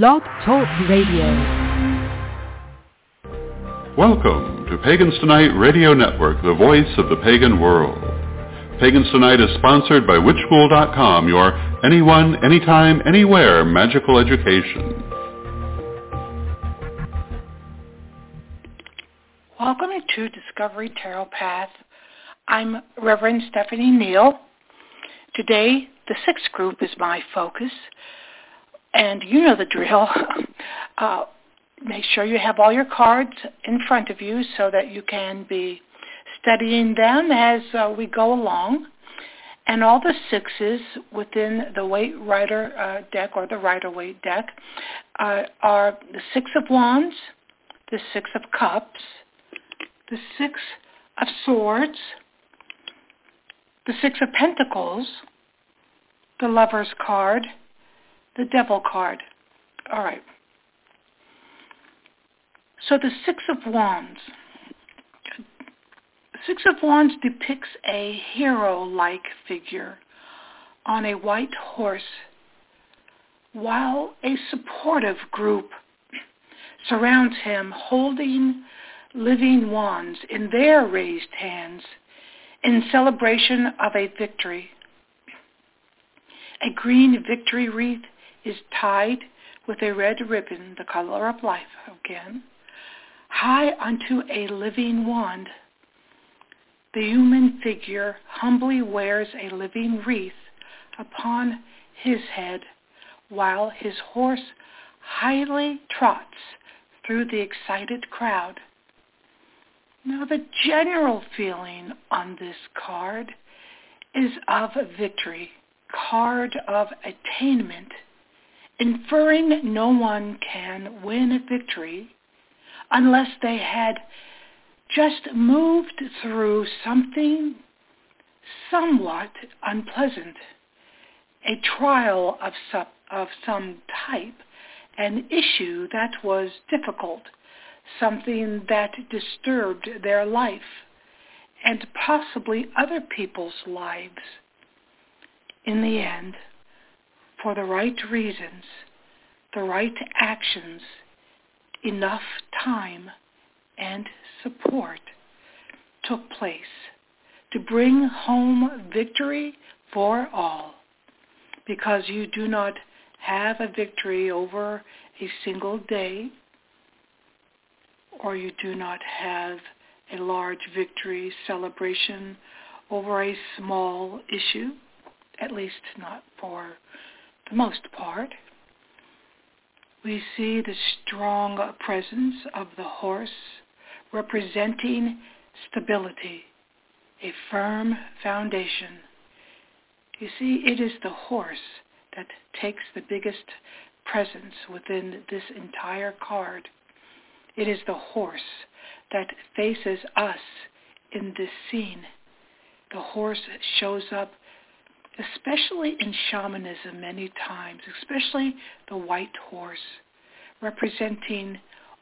Blog Talk Radio. Welcome to Pagans Tonight Radio Network, the voice of the pagan world. Pagans Tonight is sponsored by WitchSchool.com, your anyone, anytime, anywhere magical education. Welcome to Discovery Tarot Path. I'm Reverend Stephanie Neal. Today, the sixth group is my focus. And you know the drill. Uh, make sure you have all your cards in front of you so that you can be studying them as uh, we go along. And all the sixes within the Waite Rider uh, deck or the Rider Waite deck uh, are the Six of Wands, the Six of Cups, the Six of Swords, the Six of Pentacles, the Lover's card, the Devil card. All right. So the Six of Wands. Six of Wands depicts a hero-like figure on a white horse, while a supportive group surrounds him holding living wands in their raised hands in celebration of a victory. A green victory wreath is tied with a red ribbon, the color of life again, high unto a living wand. The human figure humbly wears a living wreath upon his head, while his horse highly trots through the excited crowd. Now the general feeling on this card is of victory, card of attainment, inferring no one can win a victory unless they had just moved through something somewhat unpleasant, a trial of some, of some type, an issue that was difficult, something that disturbed their life and possibly other people's lives. In the end, for the right reasons, the right actions, enough time and support took place to bring home victory for all. Because you do not have a victory over a single day or you do not have a large victory celebration over a small issue, at least not for most part. We see the strong presence of the horse representing stability, a firm foundation. You see, it is the horse that takes the biggest presence within this entire card. It is the horse that faces us in this scene. The horse shows up especially in shamanism many times, especially the white horse, representing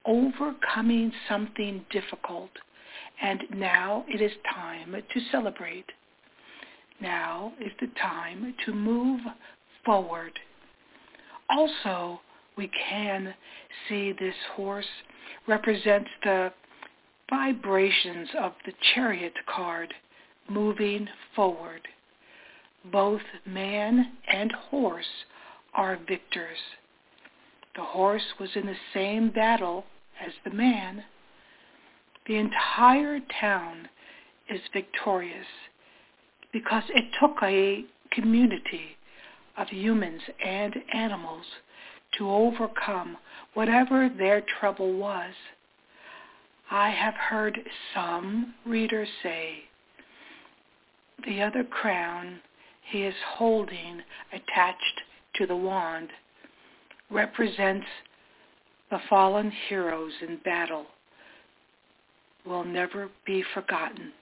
overcoming something difficult. And now it is time to celebrate. Now is the time to move forward. Also, we can see this horse represents the vibrations of the chariot card moving forward. Both man and horse are victors. The horse was in the same battle as the man. The entire town is victorious because it took a community of humans and animals to overcome whatever their trouble was. I have heard some readers say, the other crown he is holding attached to the wand represents the fallen heroes in battle will never be forgotten.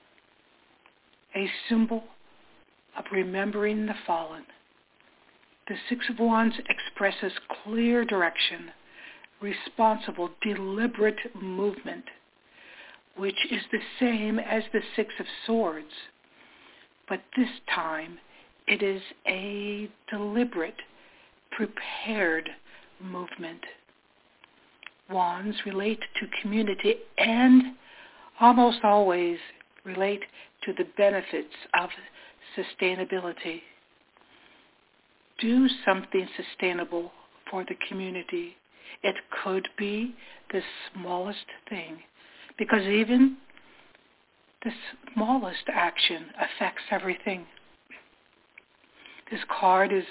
A symbol of remembering the fallen. The Six of Wands expresses clear direction, responsible, deliberate movement, which is the same as the Six of Swords. But this time it is a deliberate, prepared movement. Wands relate to community and almost always relate to the benefits of sustainability. Do something sustainable for the community. It could be the smallest thing because even the smallest action affects everything. This card is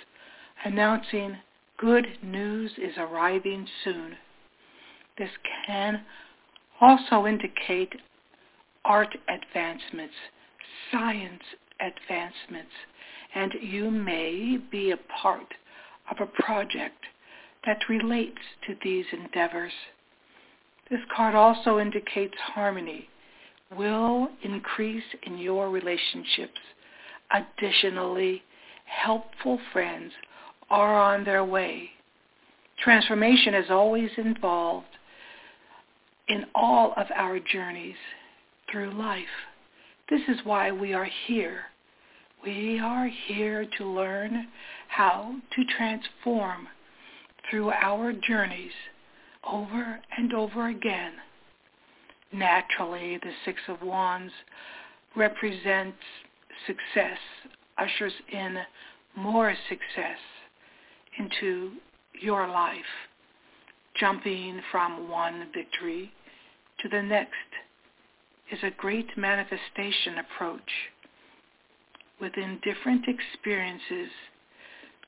announcing good news is arriving soon. This can also indicate art advancements, science advancements, and you may be a part of a project that relates to these endeavors. This card also indicates harmony will increase in your relationships. Additionally, helpful friends are on their way. Transformation is always involved in all of our journeys through life. This is why we are here. We are here to learn how to transform through our journeys over and over again. Naturally, the Six of Wands represents success, ushers in more success into your life, jumping from one victory to the next is a great manifestation approach. Within different experiences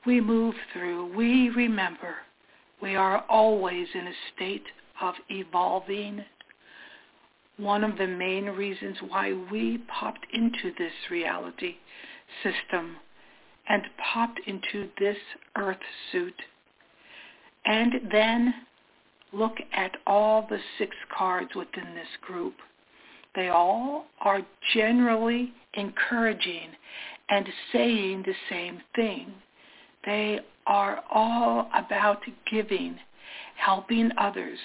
we move through, we remember we are always in a state of evolving. One of the main reasons why we popped into this reality system and popped into this earth suit and then look at all the six cards within this group. They all are generally encouraging and saying the same thing. They are all about giving, helping others,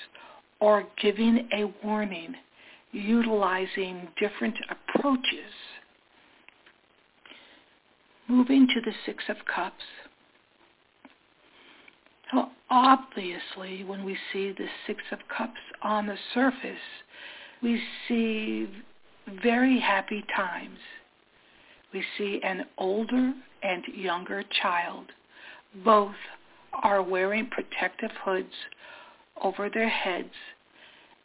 or giving a warning, utilizing different approaches. Moving to the Six of Cups. Well, obviously, when we see the Six of Cups on the surface, we see very happy times. We see an older and younger child. Both are wearing protective hoods over their heads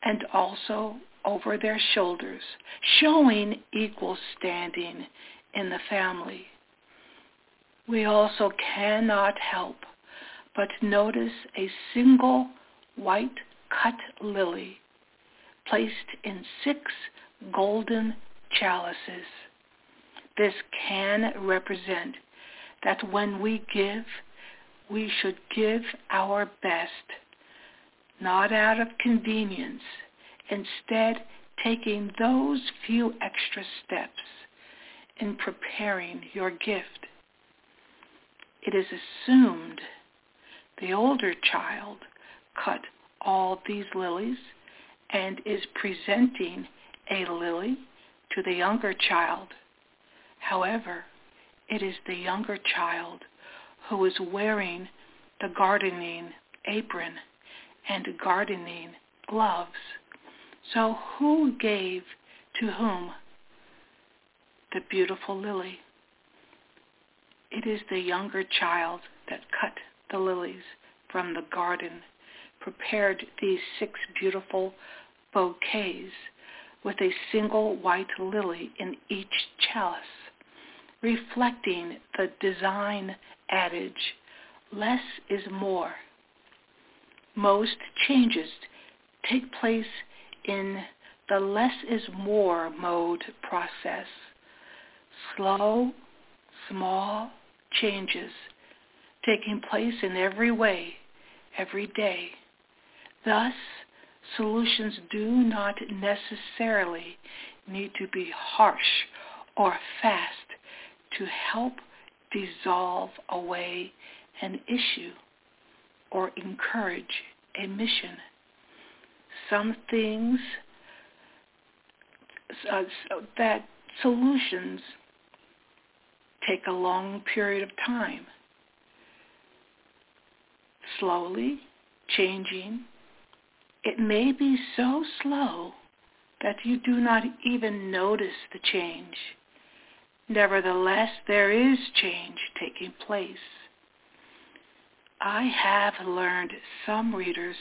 and also over their shoulders, showing equal standing in the family we also cannot help but notice a single white cut lily placed in six golden chalices. This can represent that when we give, we should give our best, not out of convenience, instead taking those few extra steps in preparing your gift it is assumed the older child cut all these lilies and is presenting a lily to the younger child. However, it is the younger child who is wearing the gardening apron and gardening gloves. So who gave to whom the beautiful lily? It is the younger child that cut the lilies from the garden, prepared these six beautiful bouquets with a single white lily in each chalice, reflecting the design adage, less is more. Most changes take place in the less is more mode process. Slow, small, changes taking place in every way, every day. Thus, solutions do not necessarily need to be harsh or fast to help dissolve away an issue or encourage a mission. Some things uh, that solutions take a long period of time. Slowly changing. It may be so slow that you do not even notice the change. Nevertheless, there is change taking place. I have learned some readers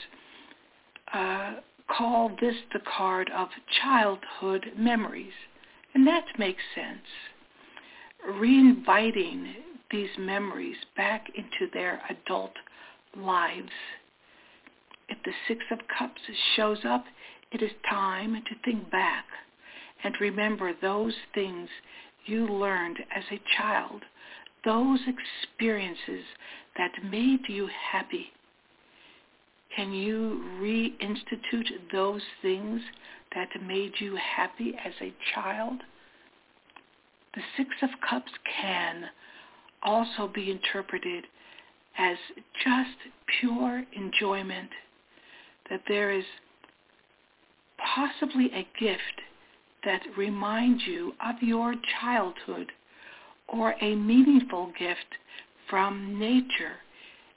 uh, call this the card of childhood memories, and that makes sense. Reinviting these memories back into their adult lives. If the Six of Cups shows up, it is time to think back and remember those things you learned as a child, those experiences that made you happy. Can you reinstitute those things that made you happy as a child? The Six of Cups can also be interpreted as just pure enjoyment, that there is possibly a gift that reminds you of your childhood or a meaningful gift from nature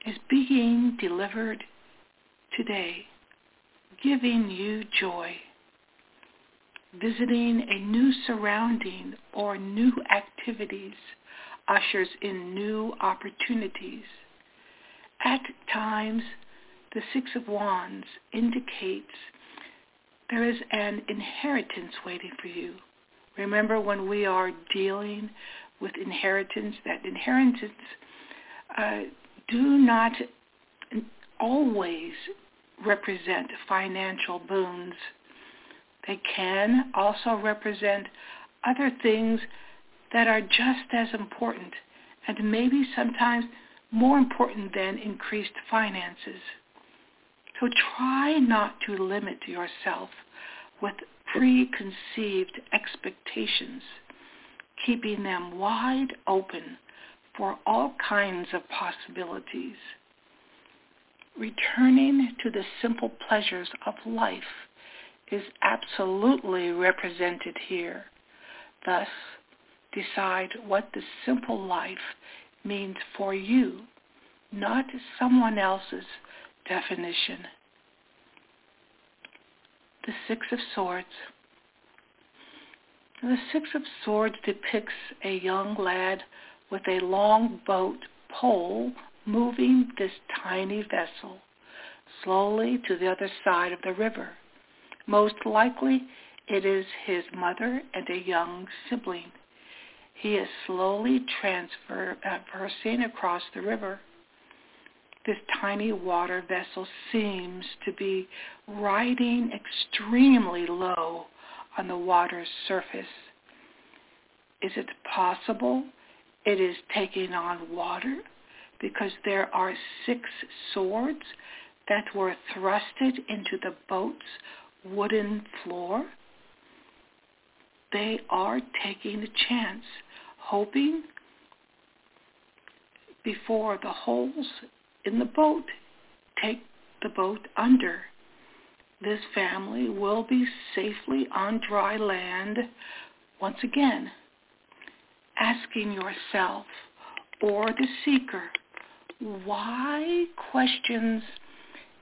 is being delivered today, giving you joy. Visiting a new surrounding or new activities ushers in new opportunities. At times, the Six of Wands indicates there is an inheritance waiting for you. Remember when we are dealing with inheritance, that inheritance uh, do not always represent financial boons. They can also represent other things that are just as important and maybe sometimes more important than increased finances. So try not to limit yourself with preconceived expectations, keeping them wide open for all kinds of possibilities. Returning to the simple pleasures of life is absolutely represented here. Thus, decide what the simple life means for you, not someone else's definition. The Six of Swords. The Six of Swords depicts a young lad with a long boat pole moving this tiny vessel slowly to the other side of the river. Most likely it is his mother and a young sibling. He is slowly traversing uh, across the river. This tiny water vessel seems to be riding extremely low on the water's surface. Is it possible it is taking on water because there are six swords that were thrusted into the boat's wooden floor? They are taking a chance, hoping before the holes in the boat take the boat under. This family will be safely on dry land once again. Asking yourself or the seeker why questions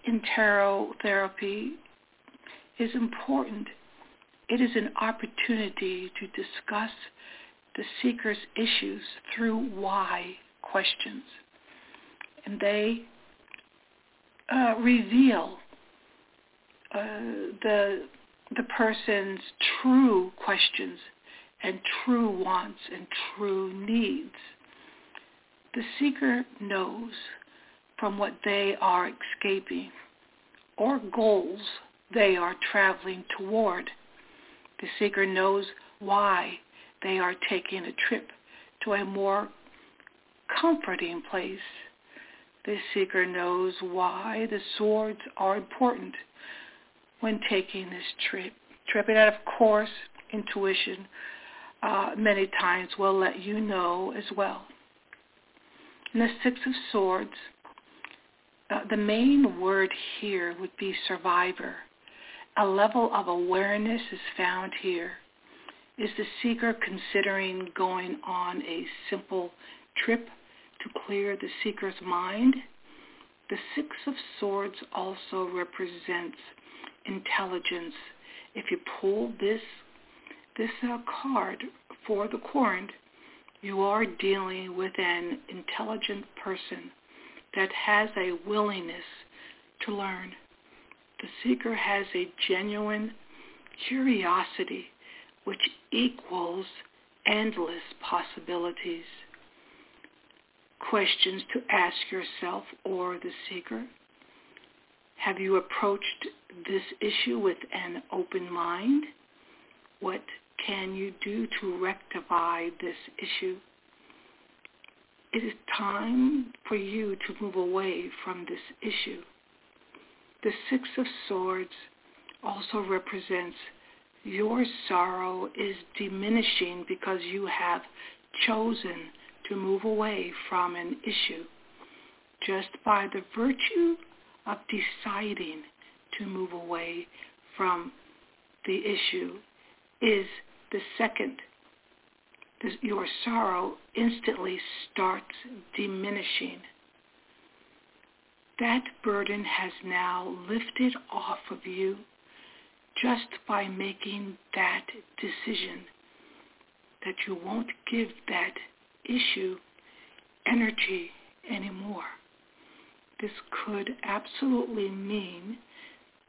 in tarot therapy is important it is an opportunity to discuss the seeker's issues through why questions. And they uh, reveal uh, the, the person's true questions and true wants and true needs. The seeker knows from what they are escaping or goals they are traveling toward the seeker knows why they are taking a trip to a more comforting place. The seeker knows why the swords are important when taking this trip. Tripping out, of course, intuition uh, many times will let you know as well. And the Six of Swords, uh, the main word here would be survivor. A level of awareness is found here. Is the seeker considering going on a simple trip to clear the seeker's mind? The Six of Swords also represents intelligence. If you pull this this uh, card for the Court, you are dealing with an intelligent person that has a willingness to learn. The seeker has a genuine curiosity which equals endless possibilities. Questions to ask yourself or the seeker. Have you approached this issue with an open mind? What can you do to rectify this issue? It is time for you to move away from this issue. The Six of Swords also represents your sorrow is diminishing because you have chosen to move away from an issue. Just by the virtue of deciding to move away from the issue is the second. Your sorrow instantly starts diminishing. That burden has now lifted off of you just by making that decision that you won't give that issue energy anymore. This could absolutely mean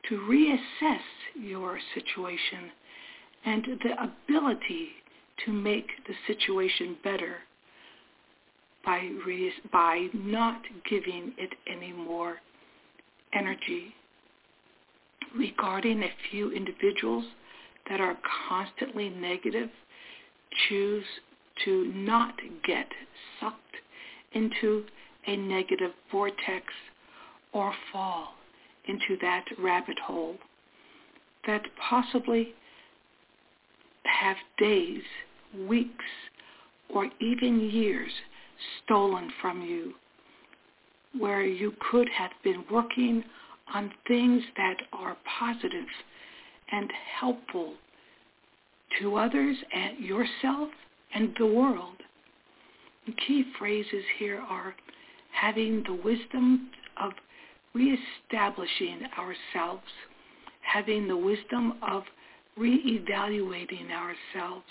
to reassess your situation and the ability to make the situation better by, by not giving it any more energy. Regarding a few individuals that are constantly negative, choose to not get sucked into a negative vortex or fall into that rabbit hole that possibly have days, weeks, or even years stolen from you where you could have been working on things that are positive and helpful to others and yourself and the world. The key phrases here are having the wisdom of reestablishing ourselves, having the wisdom of reevaluating ourselves.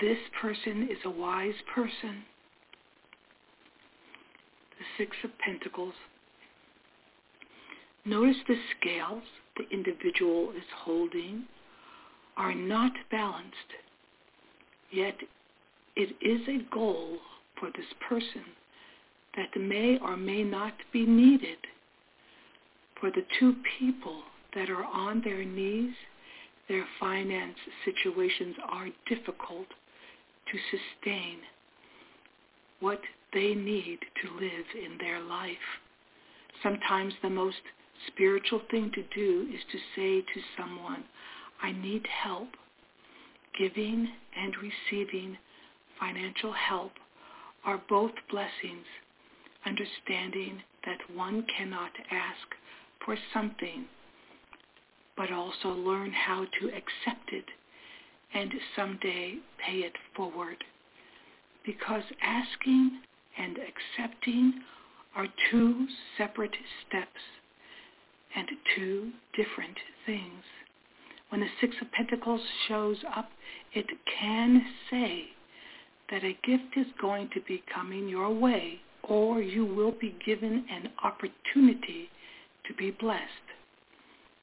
This person is a wise person. The Six of Pentacles. Notice the scales the individual is holding are not balanced, yet it is a goal for this person that may or may not be needed for the two people that are on their knees, their finance situations are difficult to sustain what they need to live in their life. Sometimes the most spiritual thing to do is to say to someone, I need help. Giving and receiving financial help are both blessings, understanding that one cannot ask for something but also learn how to accept it and someday pay it forward. Because asking and accepting are two separate steps and two different things. When the Six of Pentacles shows up, it can say that a gift is going to be coming your way or you will be given an opportunity to be blessed.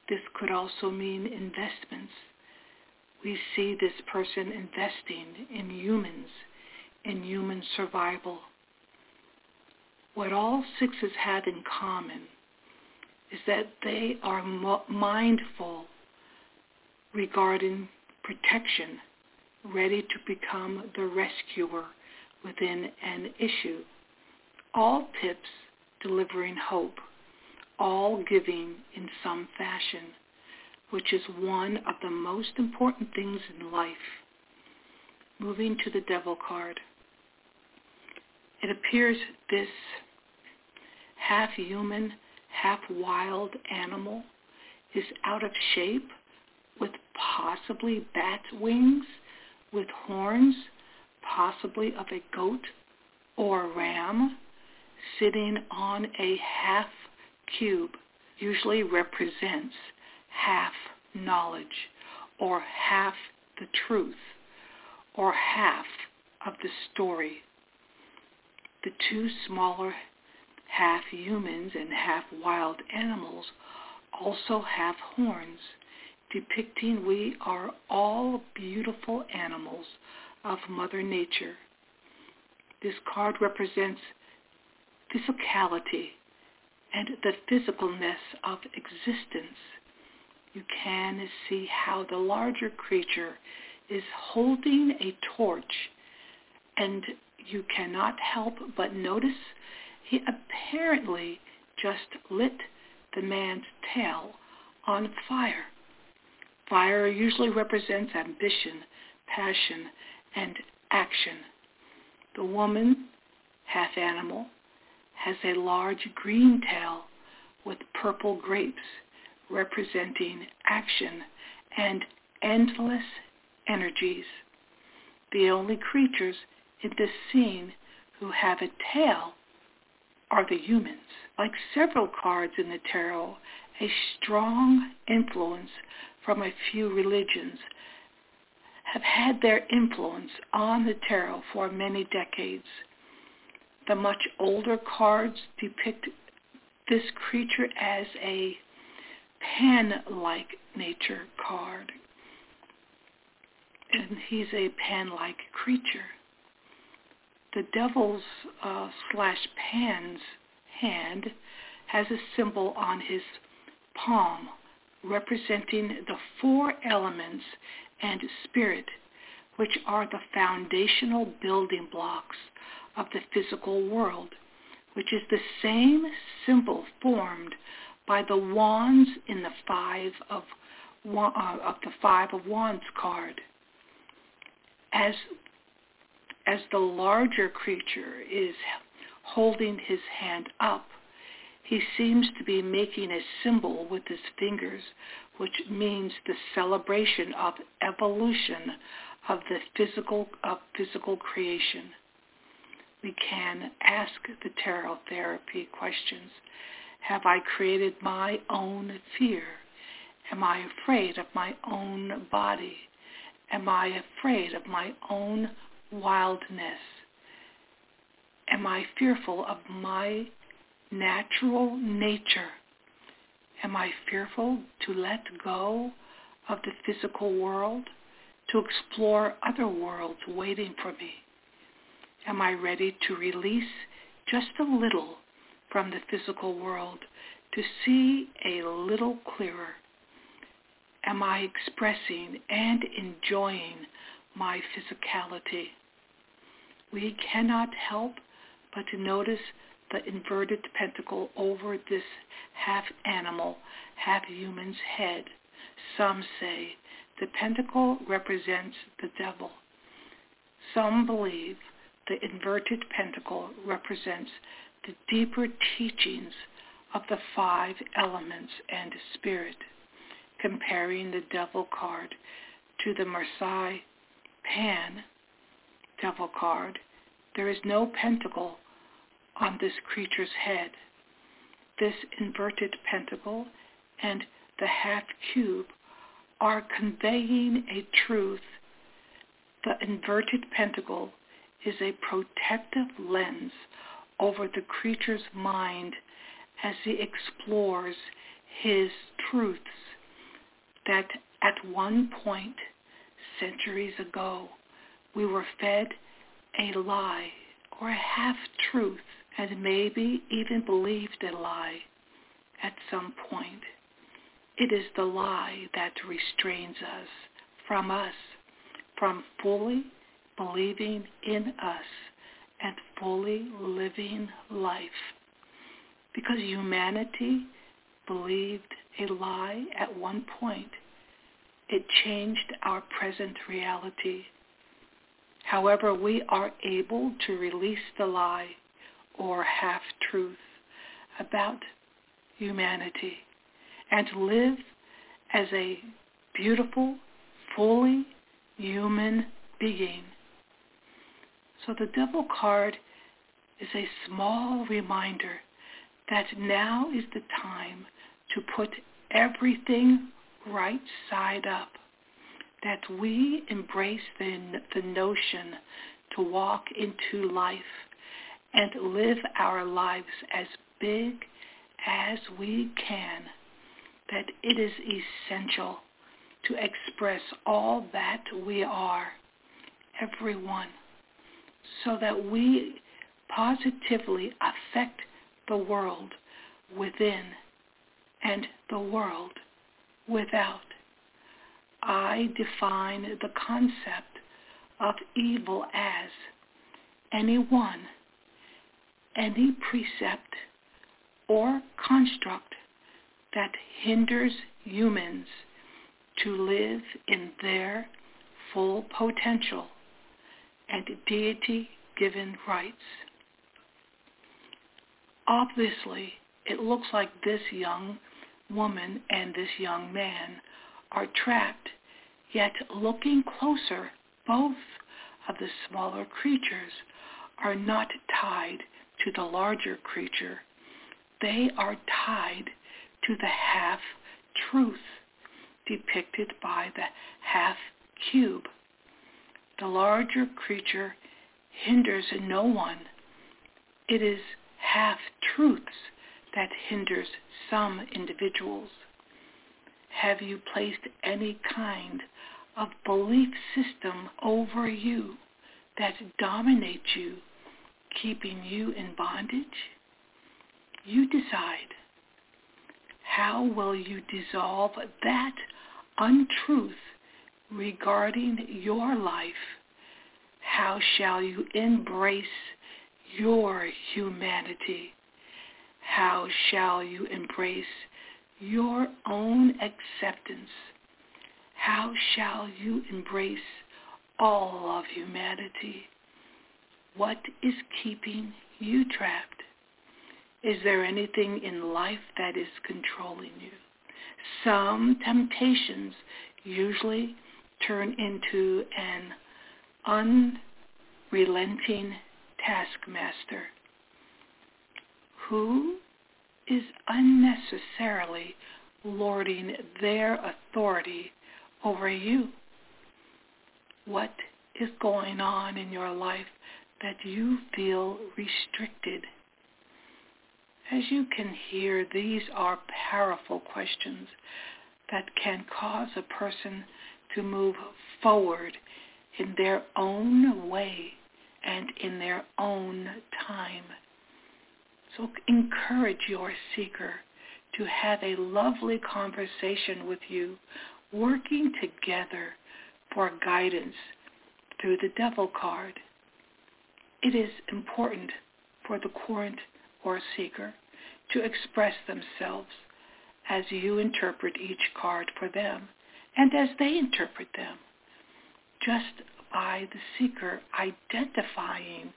This could also mean investments. We see this person investing in humans, in human survival. What all sixes have in common is that they are mindful regarding protection, ready to become the rescuer within an issue. All tips delivering hope all giving in some fashion, which is one of the most important things in life. Moving to the devil card. It appears this half human, half wild animal is out of shape with possibly bat wings, with horns, possibly of a goat or a ram, sitting on a half cube usually represents half knowledge or half the truth or half of the story. The two smaller half humans and half wild animals also have horns, depicting we are all beautiful animals of Mother Nature. This card represents physicality and the physicalness of existence. You can see how the larger creature is holding a torch and you cannot help but notice he apparently just lit the man's tail on fire. Fire usually represents ambition, passion, and action. The woman, half animal, has a large green tail with purple grapes representing action and endless energies. The only creatures in this scene who have a tail are the humans. Like several cards in the tarot, a strong influence from a few religions have had their influence on the tarot for many decades. The much older cards depict this creature as a pan-like nature card. And he's a pan-like creature the devil's uh, slash pan's hand has a symbol on his palm representing the four elements and spirit, which are the foundational building blocks of the physical world, which is the same symbol formed by the wands in the five of, uh, of the five of wands card. As as the larger creature is holding his hand up, he seems to be making a symbol with his fingers, which means the celebration of evolution of the physical of physical creation. We can ask the tarot therapy questions. Have I created my own fear? Am I afraid of my own body? Am I afraid of my own wildness? Am I fearful of my natural nature? Am I fearful to let go of the physical world, to explore other worlds waiting for me? Am I ready to release just a little from the physical world to see a little clearer? Am I expressing and enjoying my physicality? we cannot help but to notice the inverted pentacle over this half animal, half human's head. Some say the pentacle represents the devil. Some believe the inverted pentacle represents the deeper teachings of the five elements and spirit, comparing the devil card to the Marseille Pan devil card, there is no pentacle on this creature's head. This inverted pentacle and the half cube are conveying a truth. The inverted pentacle is a protective lens over the creature's mind as he explores his truths that at one point, centuries ago, we were fed a lie or a half-truth and maybe even believed a lie at some point. It is the lie that restrains us from us, from fully believing in us and fully living life. Because humanity believed a lie at one point, it changed our present reality However, we are able to release the lie or half-truth about humanity and live as a beautiful, fully human being. So the devil card is a small reminder that now is the time to put everything right side up, that we embrace the, the notion to walk into life and live our lives as big as we can, that it is essential to express all that we are, everyone, so that we positively affect the world within and the world without. I define the concept of evil as anyone, any precept or construct that hinders humans to live in their full potential and deity-given rights. Obviously, it looks like this young woman and this young man are trapped, yet looking closer, both of the smaller creatures are not tied to the larger creature. They are tied to the half-truth depicted by the half cube. The larger creature hinders no one. It is half-truths that hinders some individuals. Have you placed any kind of belief system over you that dominates you, keeping you in bondage? You decide. How will you dissolve that untruth regarding your life? How shall you embrace your humanity? How shall you embrace your own acceptance? How shall you embrace all of humanity? What is keeping you trapped? Is there anything in life that is controlling you? Some temptations usually turn into an unrelenting taskmaster who is unnecessarily lording their authority over you. What is going on in your life that you feel restricted? As you can hear, these are powerful questions that can cause a person to move forward in their own way and in their own time. So encourage your seeker to have a lovely conversation with you, working together for guidance through the devil card. It is important for the querent or seeker to express themselves as you interpret each card for them and as they interpret them. Just by the seeker identifying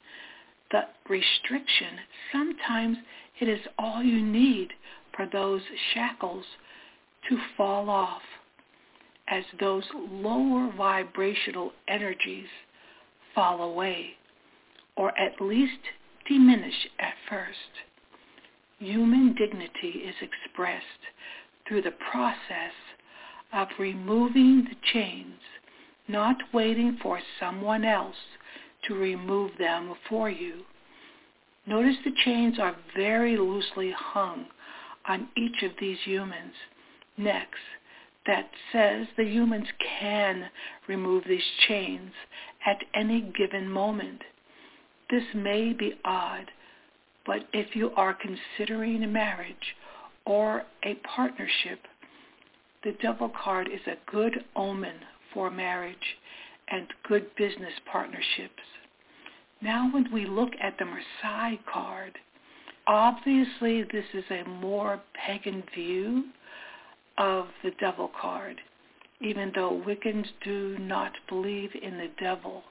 the restriction, sometimes it is all you need for those shackles to fall off as those lower vibrational energies fall away or at least diminish at first. Human dignity is expressed through the process of removing the chains, not waiting for someone else to remove them for you. Notice the chains are very loosely hung on each of these humans' necks that says the humans can remove these chains at any given moment. This may be odd, but if you are considering a marriage or a partnership, the devil card is a good omen for marriage and good business partnerships. Now when we look at the Marseille card, obviously this is a more pagan view of the devil card, even though Wiccans do not believe in the devil.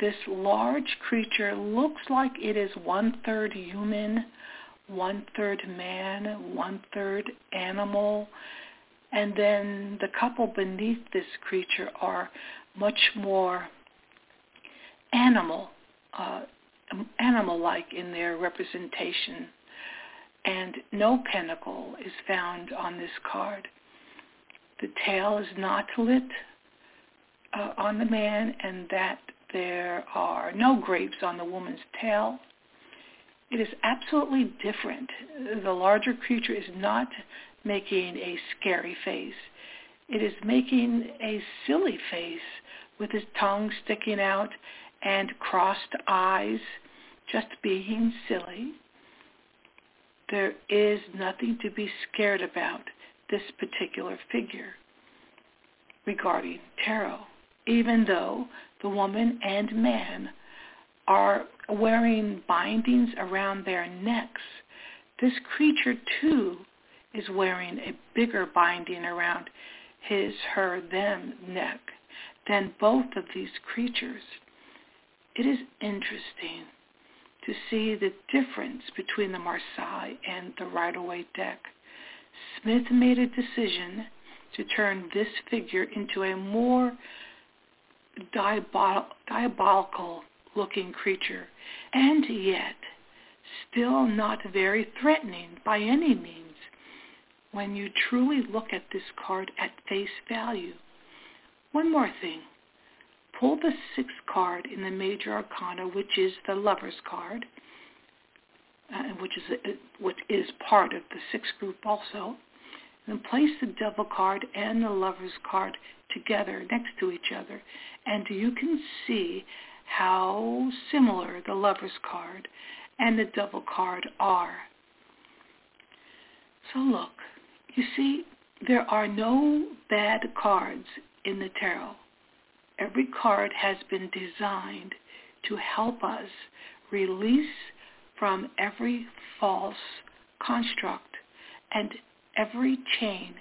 This large creature looks like it is one-third human, one-third man, one-third animal, and then the couple beneath this creature are much more animal, uh, animal-like in their representation. And no pentacle is found on this card. The tail is not lit uh, on the man and that there are no grapes on the woman's tail. It is absolutely different. The larger creature is not making a scary face. It is making a silly face with its tongue sticking out and crossed eyes, just being silly. There is nothing to be scared about this particular figure regarding tarot, even though the woman and man are wearing bindings around their necks. This creature too is wearing a bigger binding around his, her, them neck than both of these creatures. It is interesting to see the difference between the Marseille and the Rider-Waite deck. Smith made a decision to turn this figure into a more diabol- diabolical looking creature, and yet still not very threatening by any means when you truly look at this card at face value. One more thing. Pull the sixth card in the major arcana, which is the lover's card, uh, which is a, which is part of the sixth group also. And place the devil card and the lover's card together next to each other, and you can see how similar the lover's card and the devil card are. So look, you see, there are no bad cards in the tarot. Every card has been designed to help us release from every false construct and every chain.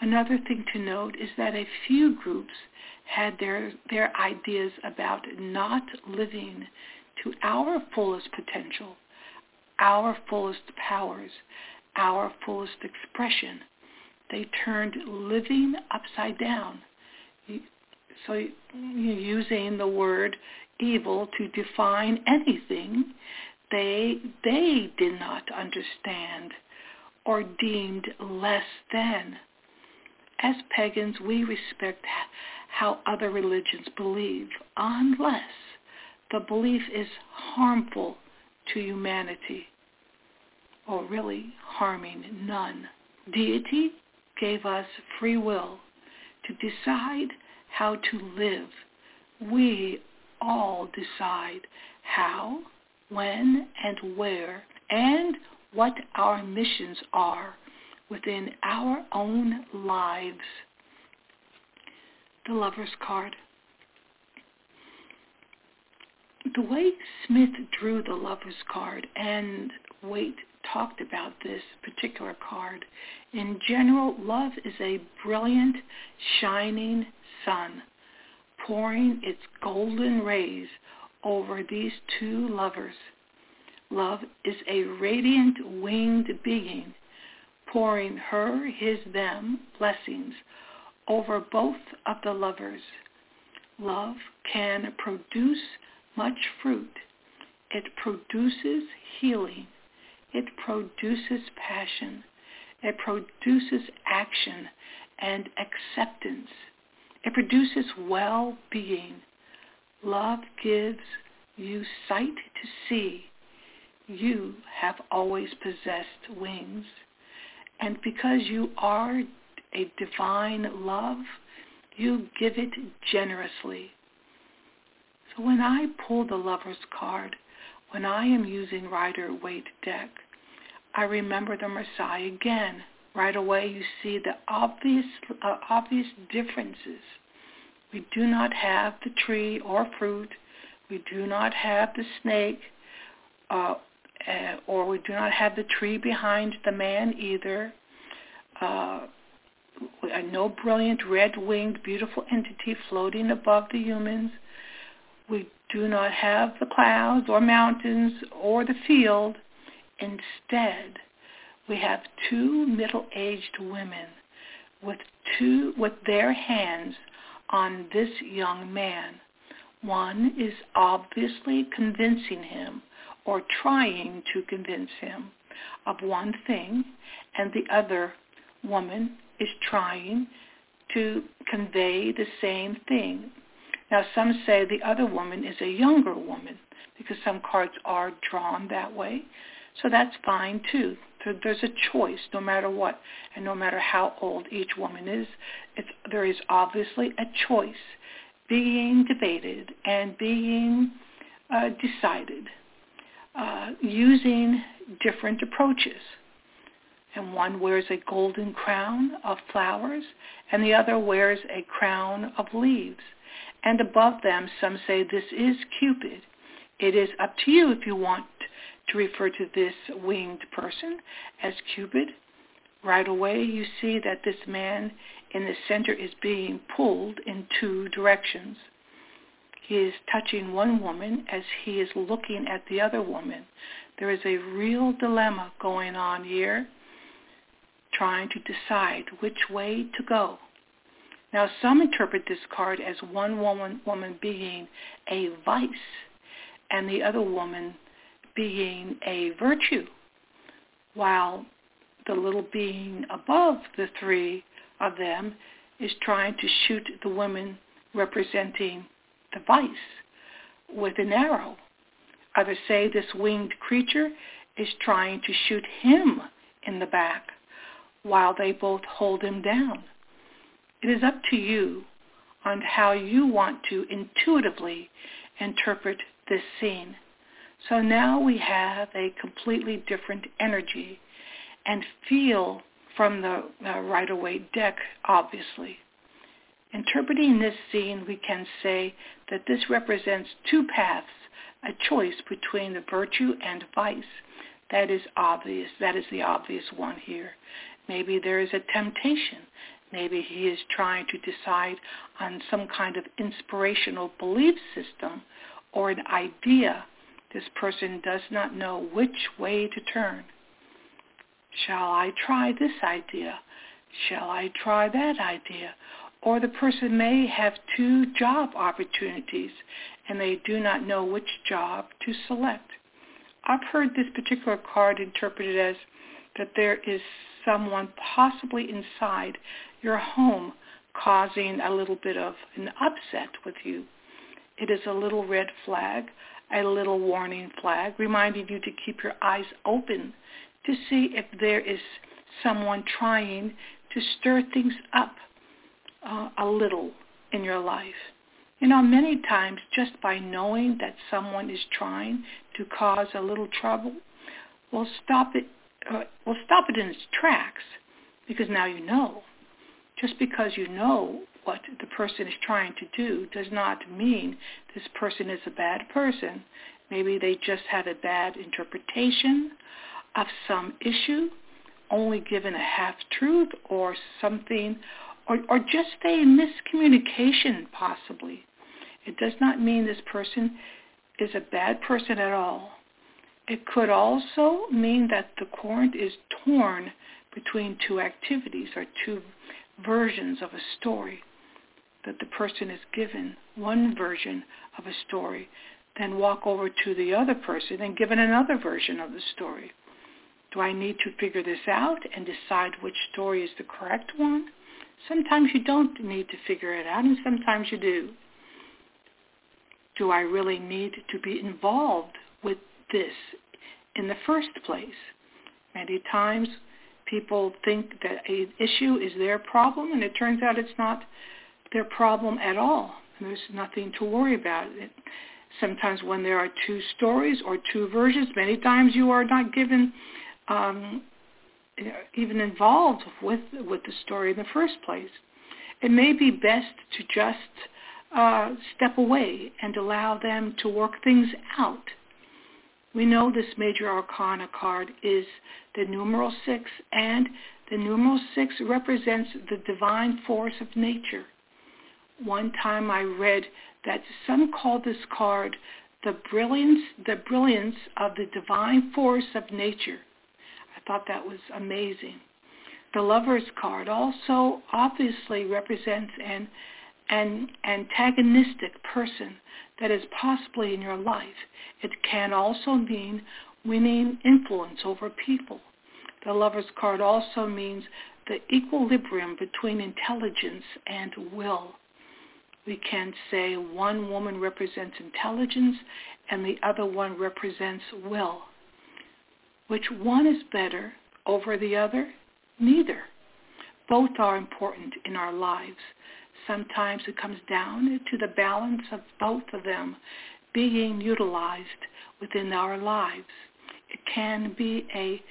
Another thing to note is that a few groups had their, their ideas about not living to our fullest potential, our fullest powers, our fullest expression. They turned living upside down. So using the word evil to define anything they they did not understand or deemed less than. As pagans, we respect how other religions believe unless the belief is harmful to humanity or really harming none. Deity gave us free will to decide how to live. We all decide how, when, and where, and what our missions are within our own lives. The Lover's Card. The way Smith drew the Lover's Card and Waite talked about this particular card. In general, love is a brilliant, shining sun, pouring its golden rays over these two lovers. Love is a radiant winged being, pouring her, his, them blessings over both of the lovers. Love can produce much fruit. It produces healing it produces passion. It produces action and acceptance. It produces well-being. Love gives you sight to see. You have always possessed wings. And because you are a divine love, you give it generously. So when I pull the lover's card, when I am using Rider-Waite deck, I remember the Marseille again. Right away you see the obvious, uh, obvious differences. We do not have the tree or fruit. We do not have the snake, uh, uh, or we do not have the tree behind the man either. Uh, no brilliant red-winged beautiful entity floating above the humans. We do not have the clouds or mountains or the field. Instead, we have two middle-aged women with two with their hands on this young man, One is obviously convincing him or trying to convince him of one thing, and the other woman is trying to convey the same thing. Now, some say the other woman is a younger woman because some cards are drawn that way. So that's fine too. There's a choice no matter what and no matter how old each woman is. There is obviously a choice being debated and being uh, decided uh, using different approaches. And one wears a golden crown of flowers and the other wears a crown of leaves. And above them some say this is Cupid. It is up to you if you want to refer to this winged person as Cupid. Right away you see that this man in the center is being pulled in two directions. He is touching one woman as he is looking at the other woman. There is a real dilemma going on here, trying to decide which way to go. Now some interpret this card as one woman, woman being a vice and the other woman being a virtue, while the little being above the three of them is trying to shoot the woman representing the vice with an arrow. Others say this winged creature is trying to shoot him in the back while they both hold him down. It is up to you on how you want to intuitively interpret this scene. So now we have a completely different energy and feel from the uh, Rider-Waite deck, obviously. Interpreting this scene, we can say that this represents two paths, a choice between the virtue and vice. That is obvious. That is the obvious one here. Maybe there is a temptation. Maybe he is trying to decide on some kind of inspirational belief system or an idea. This person does not know which way to turn. Shall I try this idea? Shall I try that idea? Or the person may have two job opportunities and they do not know which job to select. I've heard this particular card interpreted as that there is someone possibly inside your home causing a little bit of an upset with you. It is a little red flag, a little warning flag, reminding you to keep your eyes open to see if there is someone trying to stir things up uh, a little in your life. You know, many times just by knowing that someone is trying to cause a little trouble will stop it uh, will stop it in its tracks because now you know. Just because you know what the person is trying to do does not mean this person is a bad person. Maybe they just had a bad interpretation of some issue, only given a half-truth or something, or, or just a miscommunication possibly. It does not mean this person is a bad person at all. It could also mean that the querent is torn between two activities or two versions of a story, that the person is given one version of a story, then walk over to the other person and given another version of the story. Do I need to figure this out and decide which story is the correct one? Sometimes you don't need to figure it out, and sometimes you do. Do I really need to be involved with this in the first place? Many times people think that an issue is their problem, and it turns out it's not their problem at all. There's nothing to worry about. It, sometimes when there are two stories or two versions, many times you are not given um, even involved with with the story in the first place. It may be best to just uh, step away and allow them to work things out. We know this major arcana card is the numeral six, and the numeral six represents the divine force of nature. One time I read that some call this card the brilliance, the brilliance of the divine force of nature I thought that was amazing. The lover's card also obviously represents an an antagonistic person that is possibly in your life. It can also mean winning influence over people. The lover's card also means the equilibrium between intelligence and will. We can say one woman represents intelligence and the other one represents will. Which one is better over the other? Neither. Both are important in our lives. Sometimes it comes down to the balance of both of them being utilized within our lives. It can be a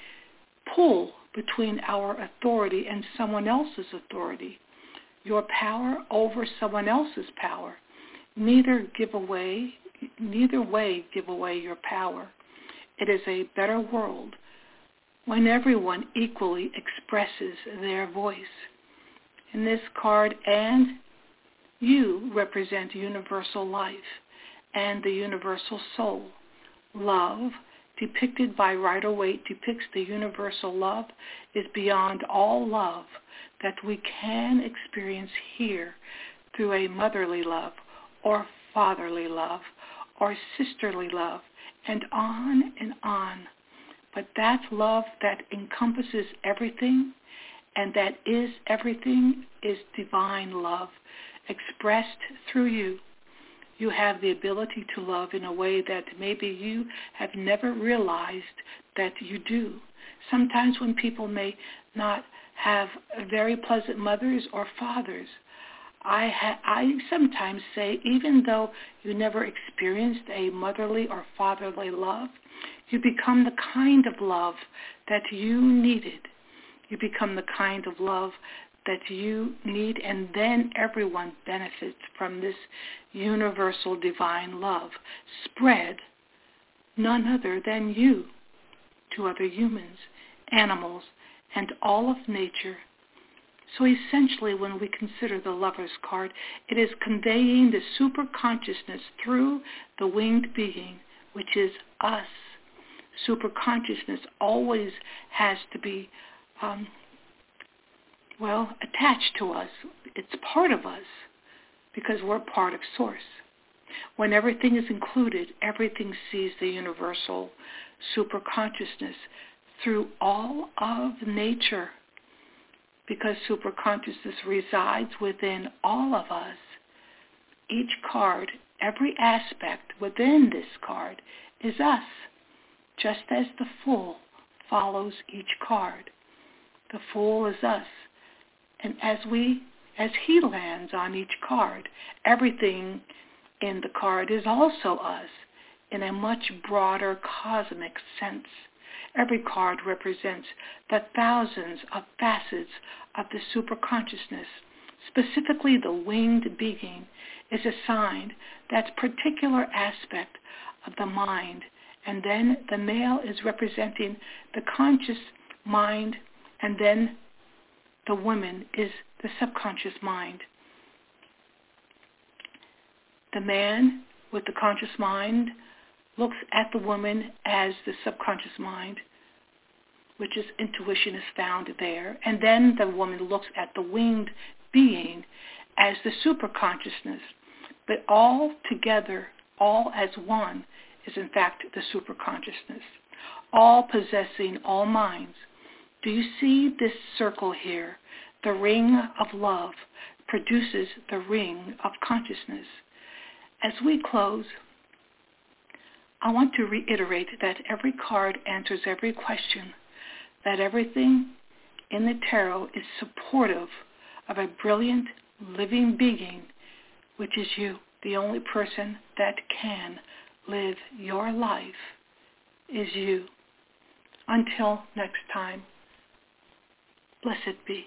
pull between our authority and someone else's authority, your power over someone else's power. Neither give away, neither way give away your power. It is a better world when everyone equally expresses their voice. In this card, and you represent universal life and the universal soul. Love, depicted by Rider-Waite, depicts the universal love is beyond all love that we can experience here through a motherly love or fatherly love or sisterly love and on and on. But that love that encompasses everything and that is everything is divine love expressed through you you have the ability to love in a way that maybe you have never realized that you do. Sometimes when people may not have very pleasant mothers or fathers, I, ha- I sometimes say even though you never experienced a motherly or fatherly love, you become the kind of love that you needed. You become the kind of love that you need, and then everyone benefits from this universal divine love spread none other than you to other humans, animals, and all of nature. So essentially, when we consider the lover's card, it is conveying the super consciousness through the winged being, which is us. Super consciousness always has to be um, well, attached to us. It's part of us because we're part of Source. When everything is included, everything sees the universal superconsciousness through all of nature because superconsciousness resides within all of us. Each card, every aspect within this card is us, just as the Fool follows each card. The Fool is us. And as we, as he lands on each card, everything in the card is also us in a much broader cosmic sense. Every card represents the thousands of facets of the superconsciousness. Specifically, the winged being is assigned that particular aspect of the mind, and then the male is representing the conscious mind, and then the woman is the subconscious mind. The man with the conscious mind looks at the woman as the subconscious mind, which is intuition is found there. And then the woman looks at the winged being as the superconsciousness. But all together, all as one, is in fact the superconsciousness, all possessing all minds. Do you see this circle here? The ring of love produces the ring of consciousness. As we close, I want to reiterate that every card answers every question, that everything in the tarot is supportive of a brilliant living being, which is you. The only person that can live your life is you. Until next time. Blessed be.